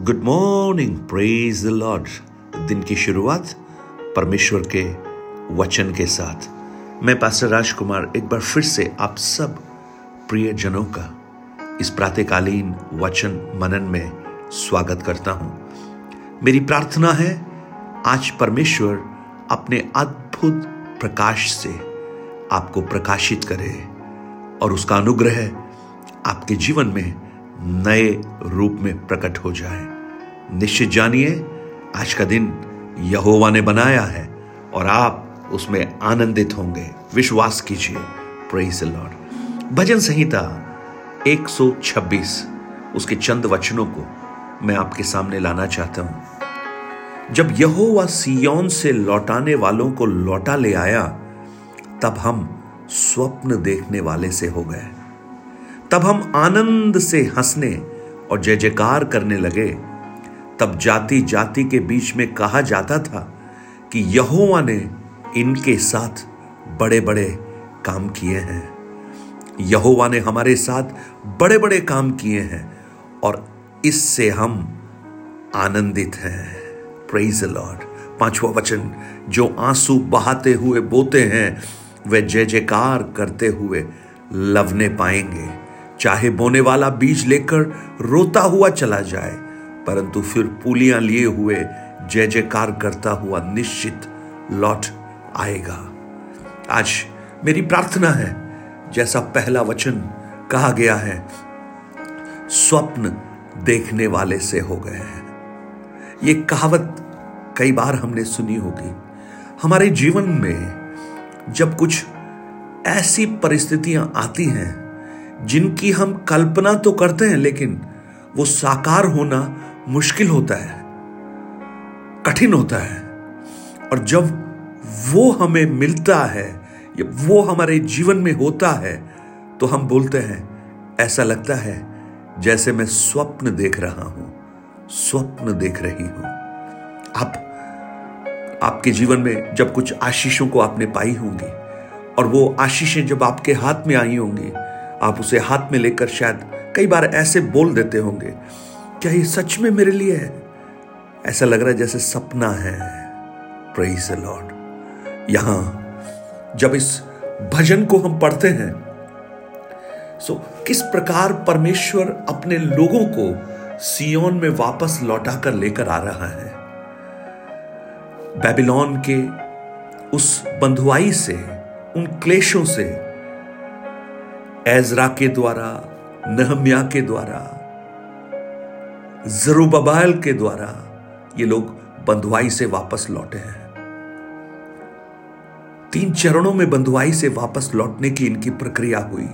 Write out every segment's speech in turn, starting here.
Good morning praise the Lord दिन की शुरुआत परमेश्वर के वचन के साथ। मैं पास्टर राजकुमार एक बार फिर से आप सब प्रिय जनों का इस प्रातकालीन वचन मनन में स्वागत करता हूँ। मेरी प्रार्थना है, आज परमेश्वर अपने अद्भुत प्रकाश से आपको प्रकाशित करे और उसका अनुग्रह आपके जीवन में नए रूप में प्रकट हो जाए। निश्चित जानिए, आज का दिन यहोवा ने बनाया है और आप उसमें आनंदित होंगे। विश्वास कीजिए। प्रेज लॉर्ड भजन संहिता 126 उसके चंद वचनों को मैं आपके सामने लाना चाहता हूँ। जब यहोवा सियोन से लौटाने वालों को लौटा ले आया, तब हम स्वप्न देखने वाले से हो गए। तब हम आनंद से हंसने और जय जयकार करने लगे। तब जाति जाति के बीच में कहा जाता था कि यहोवा ने इनके साथ बड़े बड़े काम किए हैं। यहोवा ने हमारे साथ बड़े बड़े काम किए हैं और इससे हम आनंदित हैं। प्रेज लॉर्ड पांचवा वचन, जो आँसू बहाते हुए बोते हैं, वे जय जयकार करते हुए लवने पाएँगे। चाहे बोने वाला बीज लेकर रोता हुआ चला जाए, परंतु फिर पुलियाँ लिए हुए जय जयकार करता हुआ निश्चित लौट आएगा। आज मेरी प्रार्थना है, जैसा पहला वचन कहा गया है, स्वप्न देखने वाले से हो गए हैं। ये कहावत कई बार हमने सुनी होगी। हमारे जीवन में जब कुछ ऐसी परिस्थितियाँ आती हैं जिनकी हम कल्पना तो करते हैं, लेकिन वो साकार होना मुश्किल होता है, कठिन होता है। और जब वो हमें मिलता है, या वो हमारे जीवन में होता है तो हम बोलते हैं, ऐसा लगता है जैसे मैं स्वप्न देख रहा हूँ, स्वप्न देख रही हूँ। आप, आपके जीवन में जब कुछ आशीषों को आपने पाई होंगी, और वो आशीषें जब आपके हाथ में आई होंगी आप उसे हाथ में लेकर शायद कई बार ऐसे बोल देते होंगे, क्या ये सच में मेरे लिए है? ऐसा लग रहा है जैसे सपना है। प्रेज लॉर्ड यहाँ, जब इस भजन को हम पढ़ते हैं सो किस प्रकार परमेश्वर अपने लोगों को सियोन में वापस लौटा कर लेकर आ रहा है? बेबीलोन के उस बंधुआई से, उन क्लेशों से एजरा के द्वारा, नहम्या के द्वारा जरूबबाल के द्वारा ये लोग बंधुआई से वापस लौटे हैं। तीन चरणों में बंधुआई से वापस लौटने की इनकी प्रक्रिया हुई,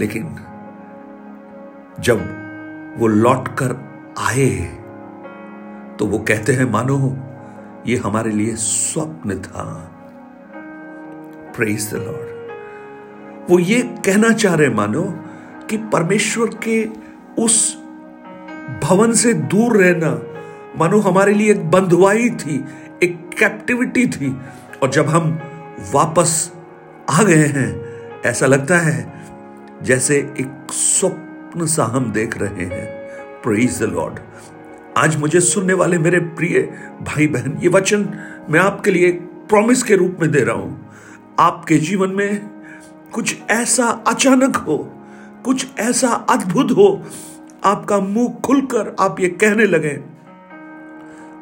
लेकिन जब वो लौट कर आए तो वो कहते हैं, मानो, ये हमारे लिए स्वप्न था। प्रेज द लॉर्ड वो ये कहना चाह रहे मानो, कि परमेश्वर के उस भवन से दूर रहना, मानो, हमारे लिए एक बंधुआई थी, एक कैप्टिविटी थी। और जब हम वापस आ गए हैं, ऐसा लगता है जैसे एक स्वप्न सा हम देख रहे हैं। प्रेज द लॉर्ड आज मुझे सुनने वाले मेरे प्रिय भाई बहन ये वचन मैं आपके लिए प्रॉमिस के रूप में दे रहा हूँ। आपके जीवन में कुछ ऐसा अचानक हो, कुछ ऐसा अद्भुत हो, आपका मुँह खुलकर आप ये कहने लगे,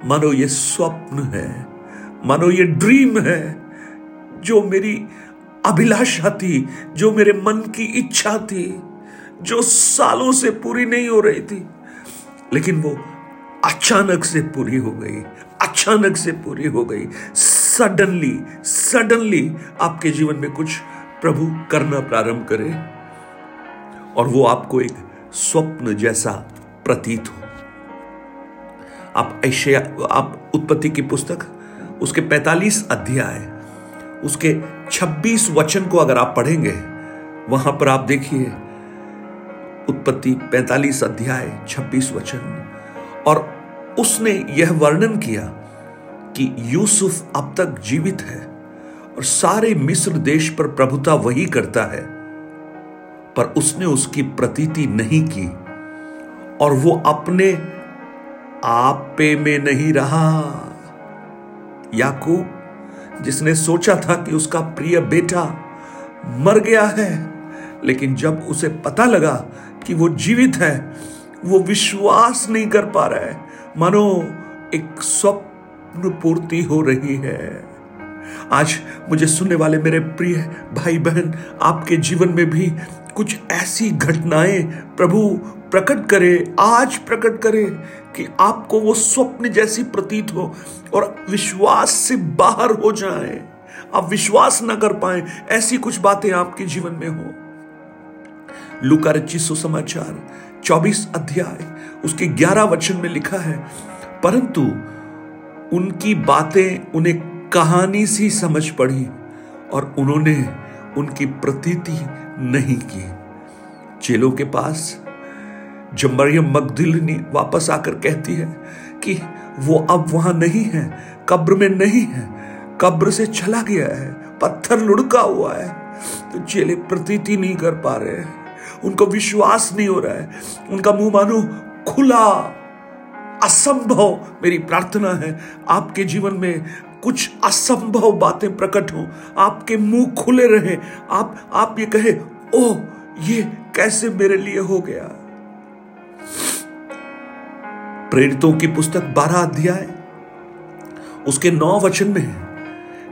मानो ये स्वप्न है, मानो ये ड्रीम है, जो मेरी अभिलाषा थी, जो मेरे मन की इच्छा थी, जो सालों से पूरी नहीं हो रही थी, लेकिन वो अचानक से पूरी हो गई, अचानक से पूरी हो गई। सडनली सडनली आपके जीवन में कुछ प्रभु करना प्रारंभ करे और वो आपको एक स्वप्न जैसा प्रतीत हो। आप ऐसे आप उत्पत्ति की पुस्तक, उसके 45 अध्याय, उसके 26 वचन को अगर आप पढ़ेंगे, वहाँ पर आप देखिए, उत्पत्ति 45 अध्याय 26 वचन, और उसने यह वर्णन किया कि यूसुफ अब तक जीवित है। और सारे मिस्र देश पर प्रभुता वही करता है। पर उसने उसकी प्रतीति नहीं की और वो अपने आपे में नहीं रहा। याकूब, जिसने सोचा था कि उसका प्रिय बेटा मर गया है, लेकिन जब उसे पता लगा कि वो जीवित है, वो विश्वास नहीं कर पा रहा है। मानो, एक स्वप्न पूर्ति हो रही है। आज मुझे सुनने वाले मेरे प्रिय भाई बहन आपके जीवन में भी कुछ ऐसी घटनाएँ प्रभु प्रकट करे, आज प्रकट करे कि आपको वो स्वप्न जैसी प्रतीत हो और विश्वास से बाहर हो जाए। आप विश्वास ना कर पाए, ऐसी कुछ बातें आपके जीवन में हो। लुका रची सुसमाचार, चौबीस अध्याय, उसके ग्यारह वचन में लिखा है, परंतु उनकी बातें उन्हें कहानी सी समझ पड़ी और उन्होंने उनकी प्रतीति नहीं की। चेलों के पास जब मरियम वापस आकर कहती है कि वो अब वहाँ नहीं है, कब्र में नहीं है, कब्र से चला गया है, पत्थर लुढ़का हुआ है। तो चेले प्रतीति नहीं कर पा रहे उनको विश्वास नहीं हो रहा है, उनका मुँह मानो खुला। असंभव मेरी प्रार्थना है, आपके जीवन में कुछ असंभव बातें प्रकट हो। आपके मुँह खुले रहे। आप आप ये कहे ओ ये कैसे मेरे लिए हो गया? प्रेरितों की पुस्तक बारह अध्याय उसके नौ वचन में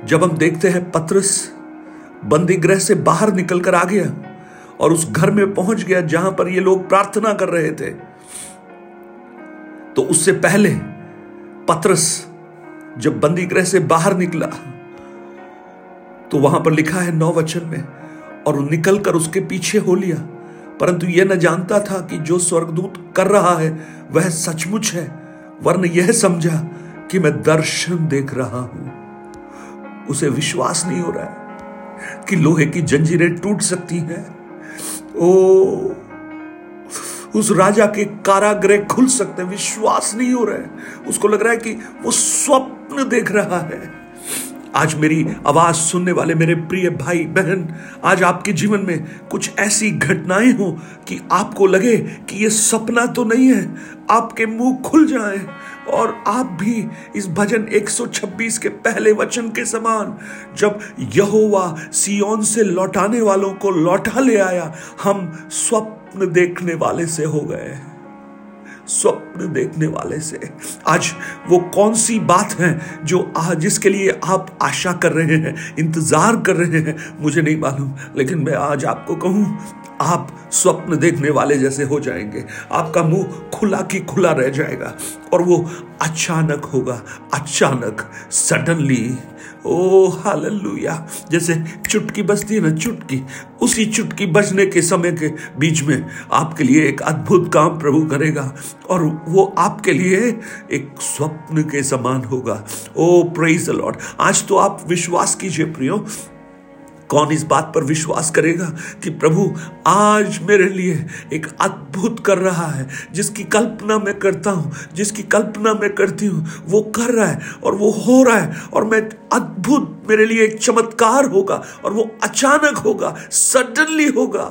जब हम देखते हैं पत्रस बंदी गृह से बाहर निकलकर आ गया और उस घर में पहुँच गया जहाँ पर ये लोग प्रार्थना कर रहे थे तो उससे पहले पत्रस जब बंदी गृह से बाहर निकला तो वहाँ पर लिखा है नौ वचन में, और निकल कर उसके पीछे हो लिया। परंतु यह न जानता था कि जो स्वर्गदूत कर रहा है, वह सचमुच है वर्ण यह समझा कि मैं दर्शन देख रहा हूँ। उसे विश्वास नहीं हो रहा है कि लोहे की जंजीरें टूट सकती हैं। ओ, उस राजा के कारागृह खुल सकते हैं, विश्वास नहीं हो रहा है। उसको लग रहा है कि वो स्वप्न देख रहा है। आज मेरी आवाज़ सुनने वाले मेरे प्रिय भाई, बहन, आज आपके जीवन में कुछ ऐसी घटनाएँ हो कि आपको लगे कि ये सपना तो नहीं है, आपके मुँह खुल जाए और आप भी इस भजन 126 के पहले वचन के समान जब यहोवा सियोन से लौटाने वालों को लौटा ले आया, हम स्वप्न देखने वाले से हो गए स्वप्न देखने वाले से। आज वो कौन सी बात है जो आज जिसके लिए आप आशा कर रहे हैं, इंतज़ार कर रहे हैं? मुझे नहीं मालूम, लेकिन मैं आज आपको कहूँ आप स्वप्न देखने वाले जैसे हो जाएँगे। आपका मुँह खुला की खुला रह जाएगा और वो अचानक होगा, अचानक सडनली ओ हालेलुया जैसे चुटकी बजती है ना, चुटकी। उसी चुटकी बजने के समय के बीच में आपके लिए एक अद्भुत काम प्रभु करेगा और वो आपके लिए एक स्वप्न के समान होगा। ओ प्रेज लॉर्ड आज तो आप विश्वास कीजिए प्रियो कौन इस बात पर विश्वास करेगा कि प्रभु आज मेरे लिए एक अद्भुत कर रहा है, जिसकी कल्पना मैं करता हूँ, जिसकी कल्पना मैं करती हूँ, वो कर रहा है और वो हो रहा है और मैं अद्भुत मेरे लिए एक चमत्कार होगा और वो अचानक होगा सडनली होगा।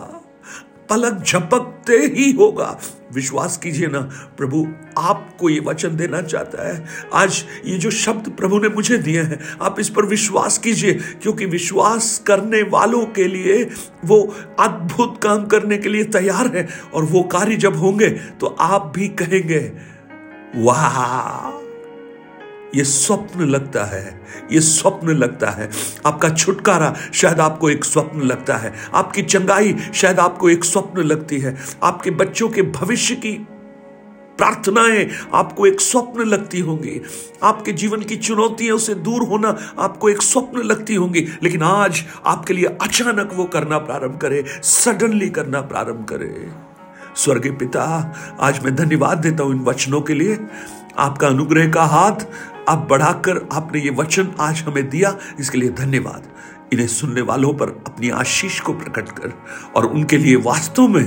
पलक झपकते ही होगा। विश्वास कीजिए ना, प्रभु आपको ये वचन देना चाहता है। आज ये जो शब्द प्रभु ने मुझे दिए हैं, आप इस पर विश्वास कीजिए, क्योंकि विश्वास करने वालों के लिए, वो अद्भुत काम करने के लिए तैयार है, और वो कार्य जब होंगे तो आप भी कहेंगे, वाह! ये स्वप्न लगता है, ये स्वप्न लगता है। आपका छुटकारा शायद आपको एक स्वप्न लगता है। आपकी चंगाई शायद आपको एक स्वप्न लगती है। आपके बच्चों के भविष्य की प्रार्थनाएँ आपको एक स्वप्न लगती होंगी। आपके जीवन की चुनौतियों से दूर होना आपको एक स्वप्न लगती होंगी। लेकिन आज आपके लिए अचानक वो करना प्रारंभ करे, सडनली करना प्रारंभ करे। स्वर्गीय पिता, आज मैं धन्यवाद देता हूँ इन वचनों के लिए। आपका अनुग्रह का हाथ अब बढ़ाकर आपने ये वचन आज हमें दिया, इसके लिए धन्यवाद। इन्हें सुनने वालों पर अपनी आशीष को प्रकट कर और उनके लिए वास्तव में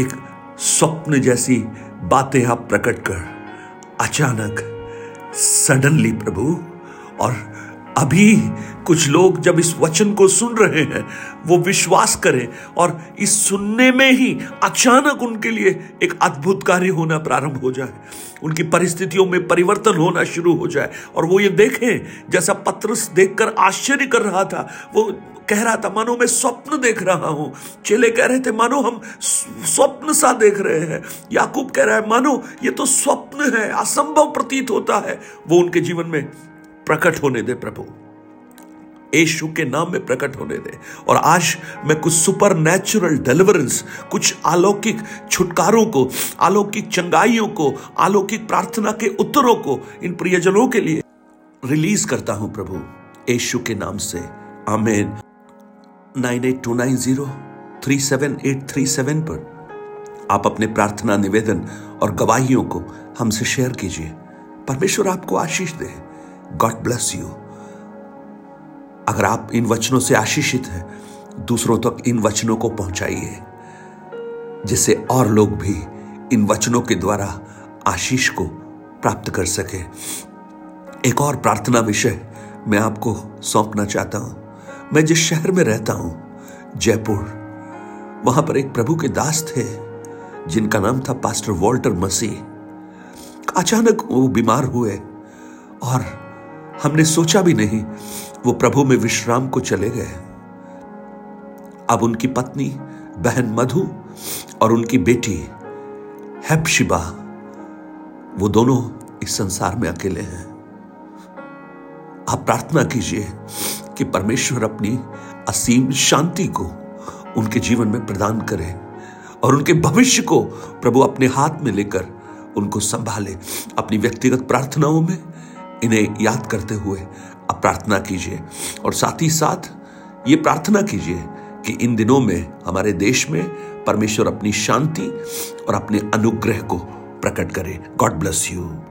एक स्वप्न जैसी बातें आप प्रकट कर। अचानक सडनली प्रभु, और अभी कुछ लोग जब इस वचन को सुन रहे हैं, वो विश्वास करें और इस सुनने में ही अचानक उनके लिए एक अद्भुत कार्य होना प्रारंभ हो जाए। उनकी परिस्थितियों में परिवर्तन होना शुरू हो जाए और वो ये देखें, जैसा पत्रस देखकर आश्चर्य कर रहा था, वो कह रहा था, मानो मैं स्वप्न देख रहा हूँ। चेले कह रहे थे, मानो हम स्वप्न सा देख रहे हैं। याकूब कह रहा है, मानो ये तो स्वप्न है, असंभव प्रतीत होता है। वो उनके जीवन में प्रकट होने दे प्रभु। यशु के नाम में प्रकट होने दे। और आज मैं कुछ सुपर नेचुरल डिलीवरेंस कुछ अलौकिक छुटकारों को, अलौकिक चंगाइयों को, अलौकिक प्रार्थना के उत्तरों को इन प्रियजनों के लिए रिलीज़ करता हूँ प्रभु। यशु के नाम से। आमेन। Nine eight two nine zero three seven eight three seven पर आप अपने प्रार्थना निवेदन और गवाहियों को हमसे शेयर कीजिए। परमेश्वर आपको आशीष दे। गॉड ब्लेस यू अगर आप इन वचनों से आशीषित हैं, दूसरों तक इन वचनों को पहुंचाइए, जिससे और लोग भी इन वचनों के द्वारा आशीष को प्राप्त कर सके। एक और प्रार्थना विषय मैं आपको सौंपना चाहता हूँ। मैं जिस शहर में रहता हूँ, जयपुर, वहाँ पर एक प्रभु के दास थे, जिनका नाम था पास्टर वॉल्टर मसीह। अचानक वो बीमार हुए और हमने सोचा भी नहीं, वो प्रभु में विश्राम को चले गए। अब उनकी पत्नी, बहन मधु और उनकी बेटी, हैप्शिबा, वो दोनों इस संसार में अकेले हैं। आप प्रार्थना कीजिए कि परमेश्वर अपनी असीम शांति को उनके जीवन में प्रदान करे और उनके भविष्य को प्रभु अपने हाथ में लेकर उनको संभाले अपनी व्यक्तिगत प्रार्थनाओं में। इन्हें याद करते हुए आप प्रार्थना कीजिए। और साथ ही साथ ये प्रार्थना कीजिए कि इन दिनों में हमारे देश में परमेश्वर अपनी शांति और अपने अनुग्रह को प्रकट करे। God bless you